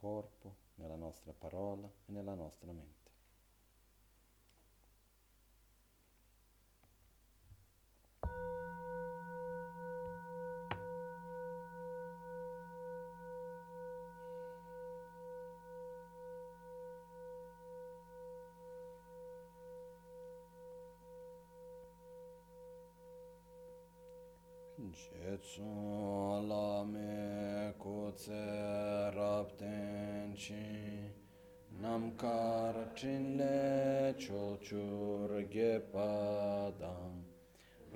corpo, nella nostra parola e nella nostra mente. Namkar chinle chochur gepadam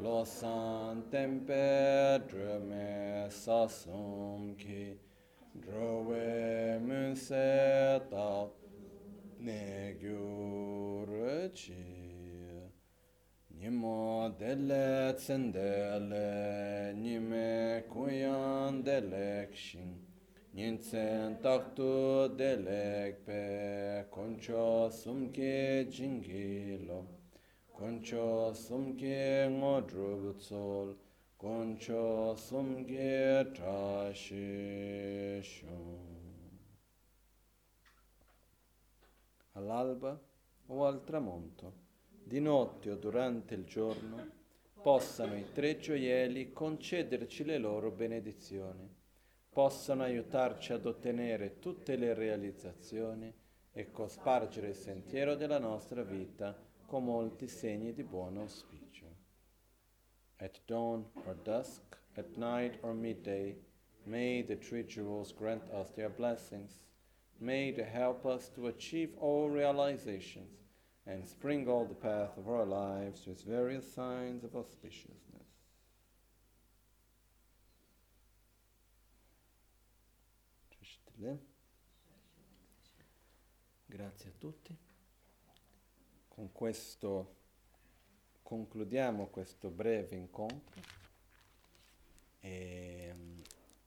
losan tempe drume sasum ki. Drove munse ta ne gyur chi. Nimo dele tsendele, nime kuyan delek shin, Nintsen taktu delek pe, koncho sumke jingilo, koncho sumke ngodru tsol, koncho sumke trashishon. All'alba o al tramonto di notte o durante il giorno, possano i tre gioielli concederci le loro benedizioni, possano aiutarci ad ottenere tutte le realizzazioni e cospargere il sentiero della nostra vita con molti segni di buon auspicio. At dawn or dusk, at night or midday, may the three jewels grant us their blessings. May they help us to achieve all realizations and sprinkle the path of our lives with various signs of auspiciousness. Grazie a tutti. Con questo concludiamo questo breve incontro. E mm,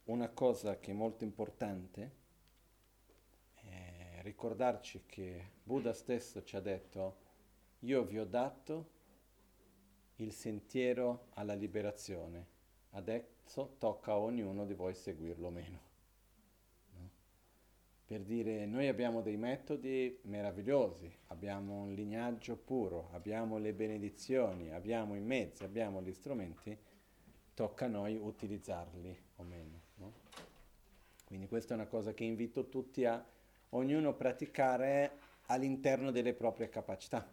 una cosa che è molto importante ricordarci che Buddha stesso ci ha detto, io vi ho dato il sentiero alla liberazione, adesso tocca a ognuno di voi seguirlo o meno. Per dire, noi abbiamo dei metodi meravigliosi, abbiamo un lignaggio puro, abbiamo le benedizioni, abbiamo i mezzi, abbiamo gli strumenti, tocca a noi utilizzarli o meno. No? Quindi questa è una cosa che invito tutti a ognuno praticare all'interno delle proprie capacità.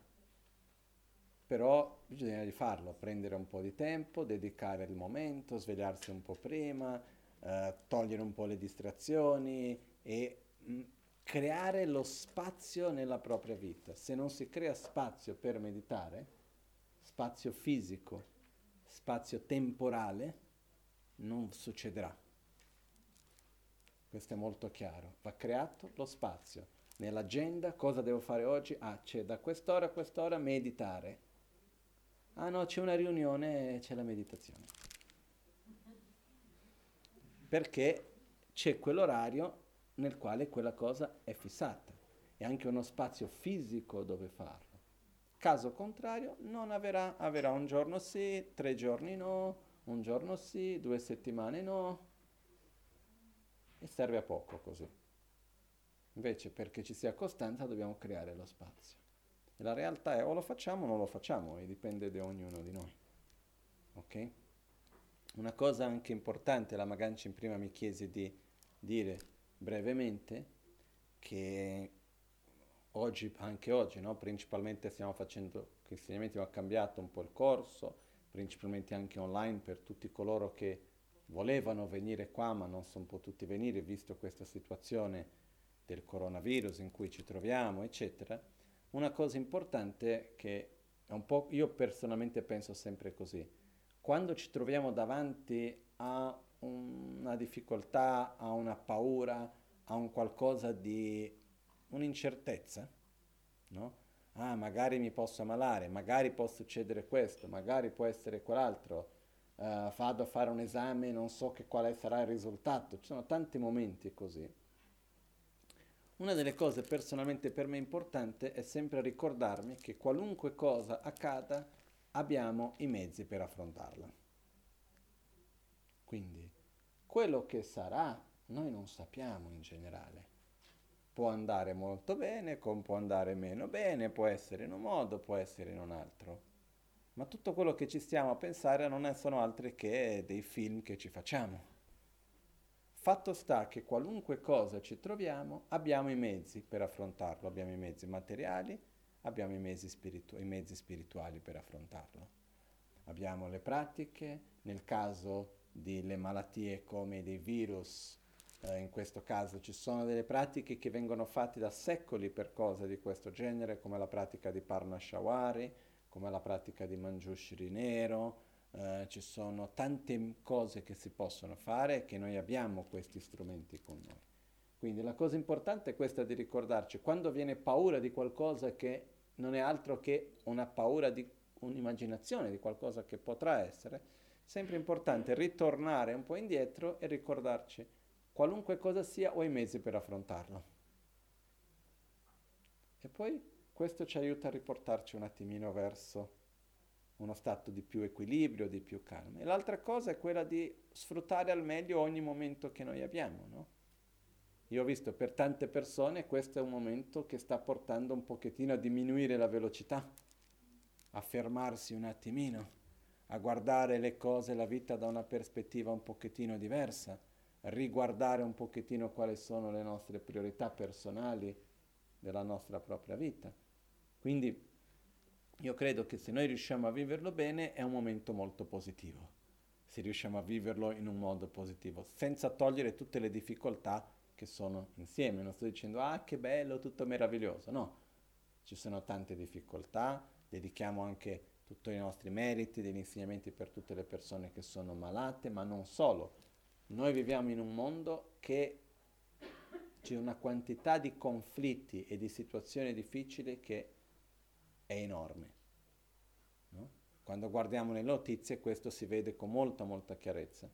Però bisogna farlo, prendere un po' di tempo, dedicare il momento, svegliarsi un po' prima, eh, togliere un po' le distrazioni e creare lo spazio nella propria vita. Se non si crea spazio per meditare, spazio fisico, spazio temporale, non succederà. Questo è molto chiaro. Va creato lo spazio. Nell'agenda cosa devo fare oggi? Ah, c'è da quest'ora a quest'ora meditare. Ah no, c'è una riunione, c'è la meditazione. Perché c'è quell'orario nel quale quella cosa è fissata. E anche uno spazio fisico dove farlo. Caso contrario, non avrà, avrà un giorno sì, tre giorni no, un giorno sì, due settimane no, e serve a poco così. Invece perché ci sia costanza dobbiamo creare lo spazio. E la realtà è o lo facciamo o non lo facciamo e dipende da ognuno di noi. Ok? Una cosa anche importante, la Magancin prima mi chiese di dire brevemente che oggi, anche oggi, no? principalmente stiamo facendo, che insegnamenti ho cambiato un po' il corso, principalmente anche online per tutti coloro che volevano venire qua ma non sono potuti venire visto questa situazione del coronavirus in cui ci troviamo, eccetera, una cosa importante che è un po', io personalmente penso sempre così, quando ci troviamo davanti a una difficoltà, a una paura, a un qualcosa di un'incertezza, no? Ah, magari mi posso ammalare, magari può succedere questo, magari può essere quell'altro, uh, vado a fare un esame, non so che quale sarà il risultato, ci sono tanti momenti così. Una delle cose personalmente per me importante è sempre ricordarmi che qualunque cosa accada abbiamo i mezzi per affrontarla. Quindi quello che sarà noi non sappiamo in generale, Può andare molto bene, può andare meno bene, può essere in un modo, può essere in un altro. Ma tutto quello che ci stiamo a pensare non sono altri che dei film che ci facciamo. Fatto sta che qualunque cosa ci troviamo, abbiamo i mezzi per affrontarlo, abbiamo i mezzi materiali, abbiamo i mezzi, spiritu- i mezzi spirituali per affrontarlo. Abbiamo le pratiche, nel caso delle malattie come dei virus, eh, in questo caso ci sono delle pratiche che vengono fatte da secoli per cose di questo genere, come la pratica di Parnashawari, come la pratica di Manjushri nero, eh, ci sono tante cose che si possono fare e che noi abbiamo questi strumenti con noi. Quindi la cosa importante è questa di ricordarci, quando viene paura di qualcosa che non è altro che una paura di un'immaginazione di qualcosa che potrà essere, sempre importante ritornare un po' indietro e ricordarci qualunque cosa sia ho i mezzi per affrontarlo. E poi questo ci aiuta a riportarci un attimino verso uno stato di più equilibrio, di più calma. E l'altra cosa è quella di sfruttare al meglio ogni momento che noi abbiamo, no? Io ho visto per tante persone questo è un momento che sta portando un pochettino a diminuire la velocità, a fermarsi un attimino, a guardare le cose, la vita da una prospettiva un pochettino diversa, riguardare un pochettino quali sono le nostre priorità personali della nostra propria vita. Quindi io credo che se noi riusciamo a viverlo bene è un momento molto positivo, se riusciamo a viverlo in un modo positivo, senza togliere tutte le difficoltà che sono insieme. Non sto dicendo ah che bello, tutto meraviglioso, no, ci sono tante difficoltà, dedichiamo anche tutti i nostri meriti, degli insegnamenti per tutte le persone che sono malate, ma non solo. Noi viviamo in un mondo che c'è una quantità di conflitti e di situazioni difficili che è enorme. No? Quando guardiamo le notizie questo si vede con molta, molta chiarezza.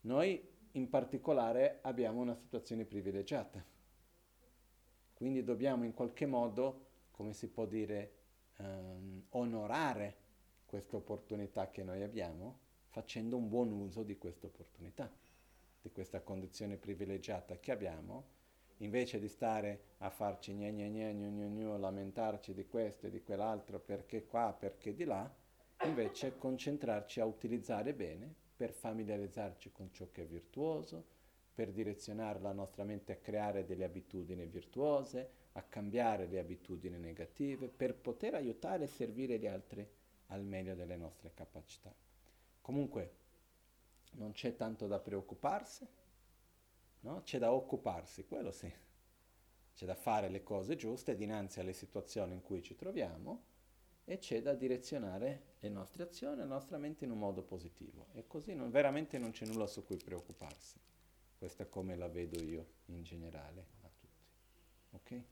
Noi in particolare abbiamo una situazione privilegiata, quindi dobbiamo in qualche modo, come si può dire, ehm, onorare questa opportunità che noi abbiamo facendo un buon uso di questa opportunità, di questa condizione privilegiata che abbiamo invece di stare a farci gne gne gne gne gne gne, lamentarci di questo e di quell'altro, perché qua, perché di là, invece concentrarci a utilizzare bene per familiarizzarci con ciò che è virtuoso, per direzionare la nostra mente a creare delle abitudini virtuose, a cambiare le abitudini negative, per poter aiutare e servire gli altri al meglio delle nostre capacità. Comunque non c'è tanto da preoccuparsi, no? c'è da occuparsi, quello sì. C'è da fare le cose giuste dinanzi alle situazioni in cui ci troviamo e c'è da direzionare le nostre azioni, la nostra mente in un modo positivo. E così non, veramente non c'è nulla su cui preoccuparsi. Questa è come la vedo io in generale a tutti. Ok?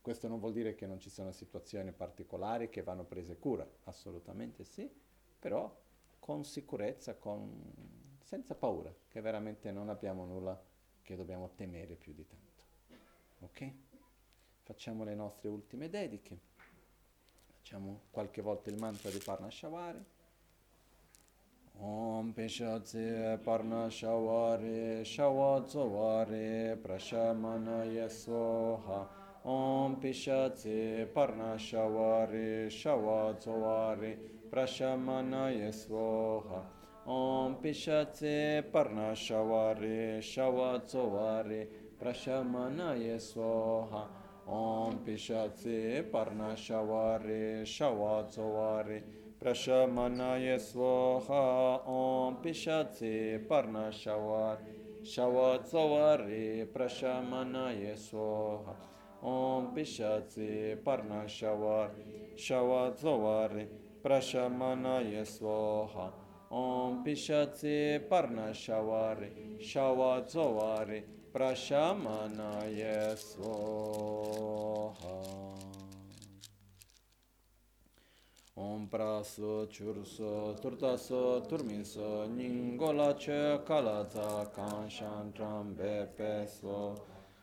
Questo non vuol dire che non ci sono situazioni particolari che vanno prese cura, assolutamente sì, però con sicurezza, con, senza paura, che veramente non abbiamo nulla che dobbiamo temere più di tanto. Ok? Facciamo le nostre ultime dediche. Facciamo qualche volta il mantra di Parnashavari. Om Peshatse Parnashavari Shawadzovari Prashamana Yesoha Om Peshatse Parnashavari Shawadzovari Prashamana Yesoha Om Pishatse Parnashavari Shawadzovari Prashamanaye Swaha Om Pishatse Parnashavari Shawadzovari Prashamanaye Swaha Om Pishati Parna Shawar. Shawat Sawari Prashamanaye Swaha Om Pishati Parna Shawar. Shawat Sawari Prashamanaye Swaha Om Pishati Parna Shawari Shawat Sawari Prashamanaye Swaha. Om Praso Churso Turtaso Turmiso Ningola Che Kalaza Kanshan Trambe Peso.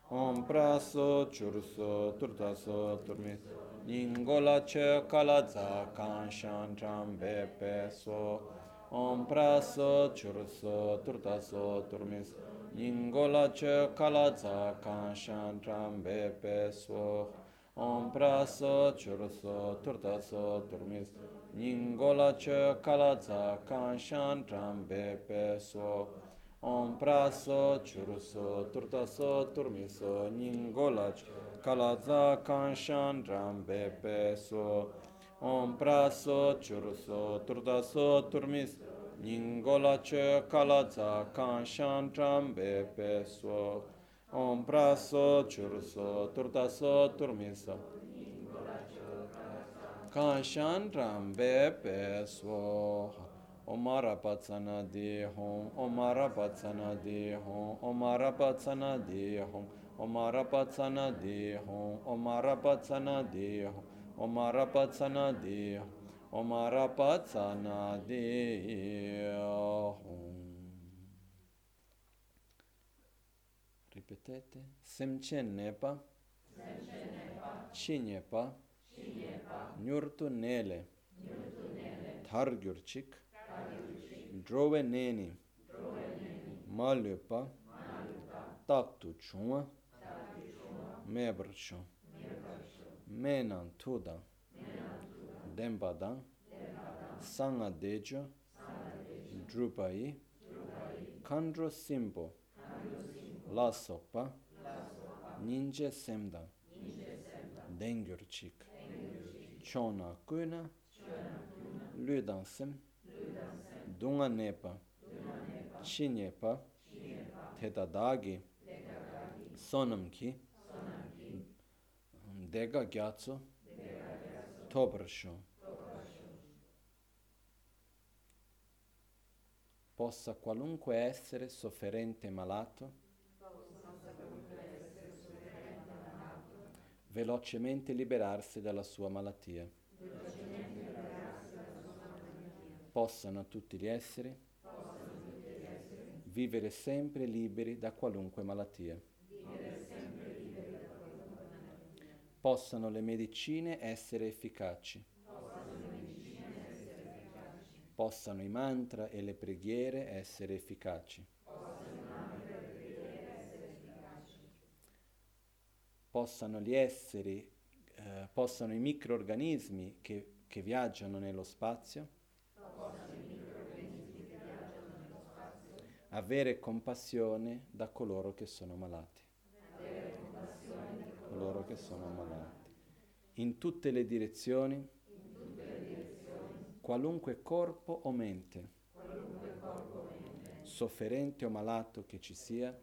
Om Praso Churso Turtaso Turmiso Ningola Che Kalaza Kanshan Trambe Peso. Om praso churso turtaso turmis Ningola che kala za kan shan Om praso churso turtaso turmis. Ningola che kala za kan shan tram be pe so. Om praso churso turtaso turmiso. Ningola che kala za kan shan tram be pe so. Om praso churso turtaso turmiso. Ningola che kalaza kan shan trambe pe so. Om praso churso turtaso turmiso. Kan shan trambe pe so. Omara patsana di hom, omara patsana di hom, omara patsana di hom, omara patsana di hom, omara patsana di hom, omara patsana di hom. Omarapatsana ripetete, semchen nepa, semchen nepa, chi nepa, chi nepa, nyurtu nele, nyurtu nele, thar gyurchik, drove neni, drove neni, ma lepa, ma lepa, tak tu chunwa, tak tu chunwa, mebr chun, mebr chun, menan tuda, menan tuda, denpa dan, sanga dejo, drupayi, drupayi, kandro simpo, La Sopa, Ninja Semda, Dengyurchik, Chona Kuna, Ludansem, Dunga Nepa, Chinyepa, Tedadagi, Sonamki, Dega Gyatso, Tobrasho. possa qualunque essere sofferente e malato, velocemente liberarsi dalla sua malattia. Possano tutti gli esseri vivere sempre liberi da qualunque malattia. Possano le medicine essere efficaci possano i mantra e le preghiere essere efficaci. Possano gli esseri, eh, possano i microorganismi che, che viaggiano nello spazio avere compassione da coloro che sono malati. Coloro che sono malati. In tutte le direzioni qualunque corpo o mente, sofferente o malato che ci sia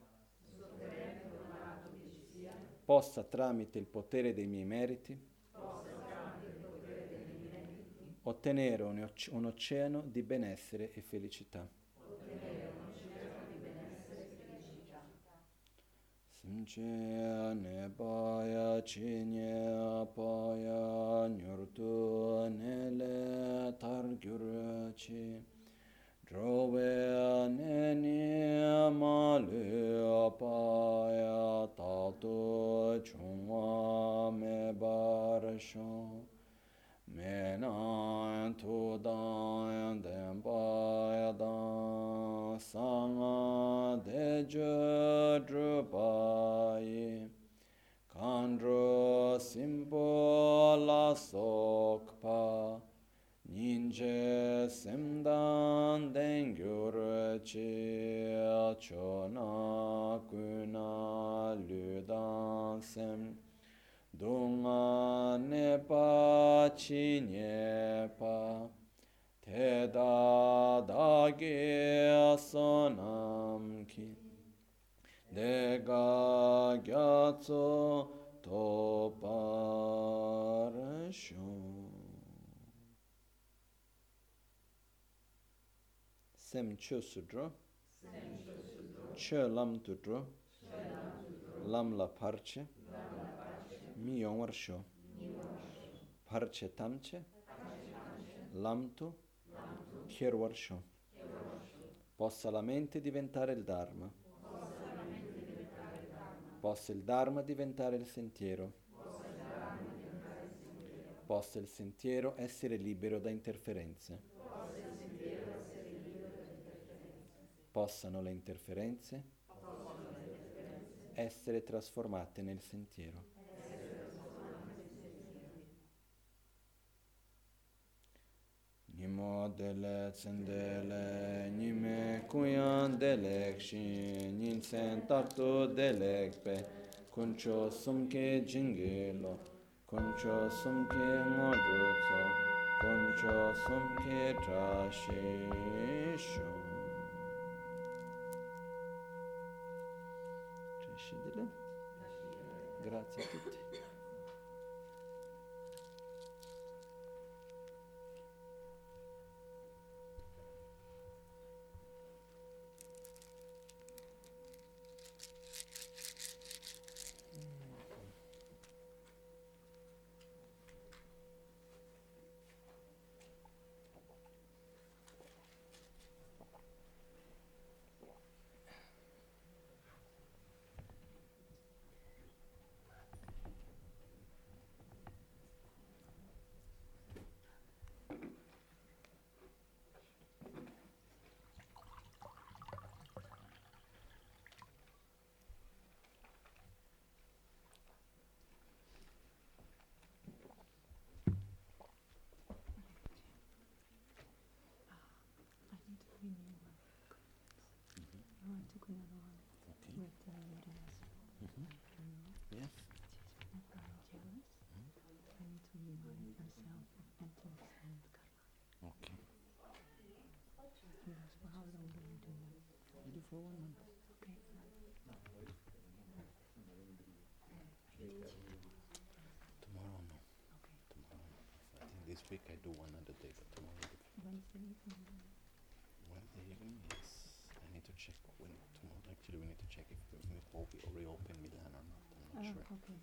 possa tramite il potere dei miei meriti, ottenere un, un oceano di benessere e felicità. Simche ne paya chi nye paya nyurtu ne le tar gyur chi Drove ne ni ma le paya bar shon me na tu dan den paya dan sanga de je drupai kandro simpo la sokpa ninje semdan dengyur chi chona kuna ludan sem. Dunga nepa chi nepa te da da ge sonam ki. De ga gya tso to par sem chö sudro chö lam tudro lam la parche mi yongwar sho parche tamche lamtu kherwar sho possa la mente diventare il dharma. Possa il dharma diventare il sentiero. Possa il sentiero essere libero da interferenze. Possano le interferenze essere trasformate nel sentiero. Nimo dele tsendele, nime kuyan delek shin, nin sen tartu delek pe, kuncho sumke jingilo, kuncho sumke ngodrutso, kuncho sumke trashisho. Trascidile? Grazie a tutti. Tomorrow no. Okay. Tomorrow. I think this week I do one other day, but tomorrow Wednesday evening. Wednesday evening, yes. I need to check when tomorrow. Actually, we need to check if we will be reopen Milan or not. I'm not Oh, sure. okay.